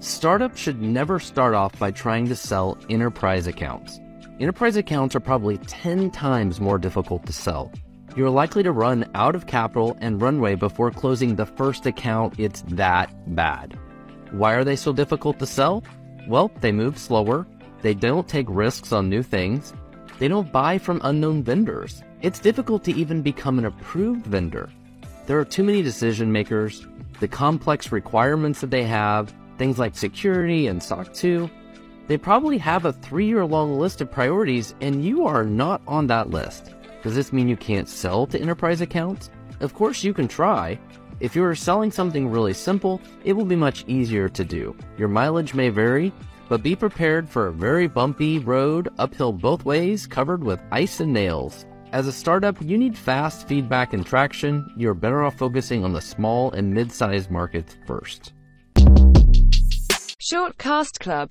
Startups should never start off by trying to sell enterprise accounts. Enterprise accounts are probably 10 times more difficult to sell. You're likely to run out of capital and runway before closing the first account. It's that bad. Why are they so difficult to sell? Well, they move slower, they don't take risks on new things, they don't buy from unknown vendors. It's difficult to even become an approved vendor. There are too many decision makers, the complex requirements that they have, things like security and SOC 2, they probably have a three year long list of priorities and you are not on that list. Does this mean you can't sell to enterprise accounts? Of course, you can try. If you are selling something really simple, it will be much easier to do. Your mileage may vary, but be prepared for a very bumpy road uphill both ways covered with ice and nails. As a startup, you need fast feedback and traction. You're better off focusing on the small and mid sized markets first. Shortcast Club